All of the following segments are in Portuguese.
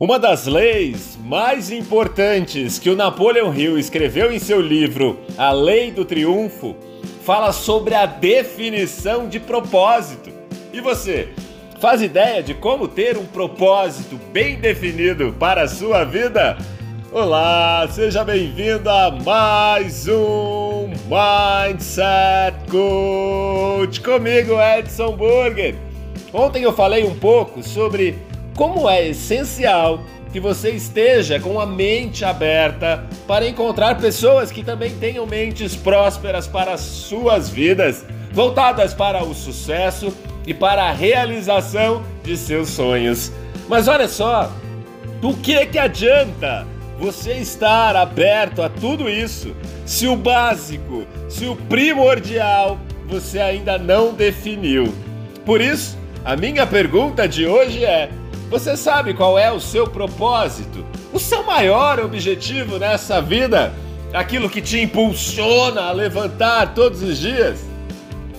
Uma das leis mais importantes que o Napoleon Hill escreveu em seu livro A Lei do Triunfo fala sobre a definição de propósito. E você, faz ideia de como ter um propósito bem definido para a sua vida? Olá, seja bem-vindo a mais um Mindset Coach comigo, Edson Burger. Ontem eu falei um pouco sobre como é essencial que você esteja com a mente aberta para encontrar pessoas que também tenham mentes prósperas para as suas vidas, voltadas para o sucesso e para a realização de seus sonhos. Mas olha só, do que que adianta você estar aberto a tudo isso se o básico, se o primordial você ainda não definiu? Por isso, a minha pergunta de hoje é: você sabe qual é o seu propósito? O seu maior objetivo nessa vida? Aquilo que te impulsiona a levantar todos os dias?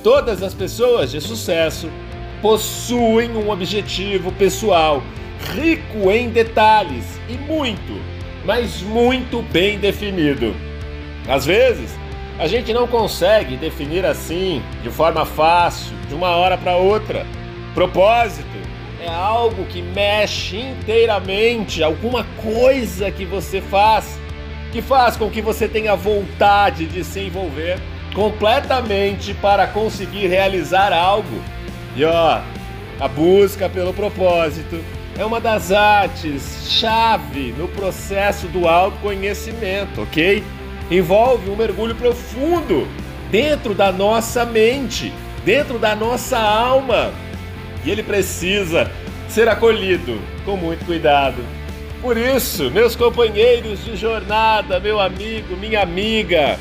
Todas as pessoas de sucesso possuem um objetivo pessoal rico em detalhes e muito, mas muito bem definido. Às vezes, a gente não consegue definir assim, de forma fácil, de uma hora para outra. Propósito é algo que mexe inteiramente, alguma coisa que você faz, que faz com que você tenha vontade de se envolver completamente para conseguir realizar algo. E ó, a busca pelo propósito é uma das artes chave no processo do autoconhecimento, ok? Envolve um mergulho profundo dentro da nossa mente, dentro da nossa alma ele precisa ser acolhido com muito cuidado. Por isso, meus companheiros de jornada, meu amigo, minha amiga,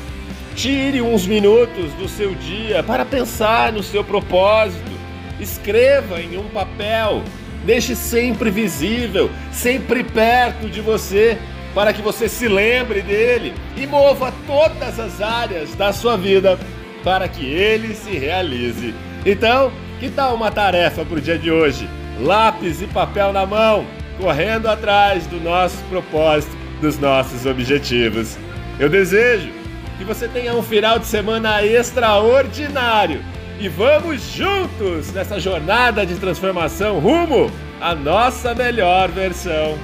tire uns minutos do seu dia para pensar no seu propósito. Escreva em um papel, deixe sempre visível, sempre perto de você, para que você se lembre dele e mova todas as áreas da sua vida para que ele se realize. Então, que tal uma tarefa para o dia de hoje? Lápis e papel na mão, correndo atrás do nosso propósito, dos nossos objetivos. Eu desejo que você tenha um final de semana extraordinário e vamos juntos nessa jornada de transformação rumo à nossa melhor versão.